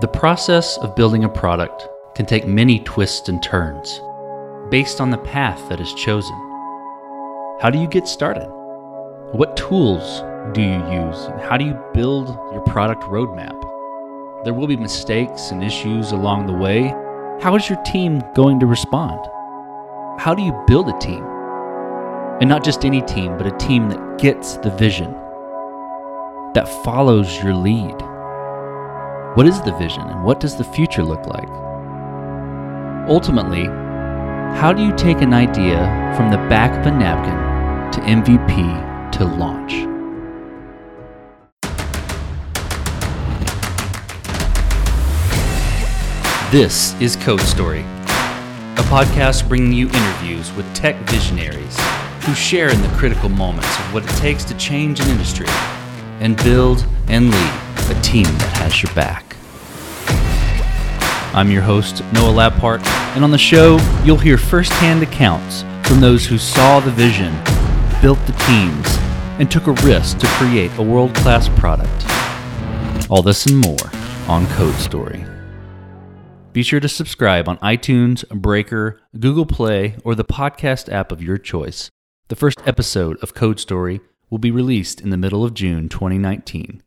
The process of building a product can take many twists and turns based on the path that is chosen. How do you get started? What tools do you use? And how do you build your product roadmap? There will be mistakes and issues along the way. How is your team going to respond? How do you build a team? And not just any team, but a team that gets the vision, that follows your lead. What is the vision and what does the future look like? Ultimately, how do you take an idea from the back of a napkin to MVP to launch? This is Code Story, a podcast bringing you interviews with tech visionaries who share in the critical moments of what it takes to change an industry and build and lead a team that has your back. I'm your host, Noah Labhart, and on the show, you'll hear firsthand accounts from those who saw the vision, built the teams, and took a risk to create a world class product. All this and more on Code Story. Be sure to subscribe on iTunes, Breaker, Google Play, or the podcast app of your choice. The first episode of Code Story will be released in the middle of June 2019.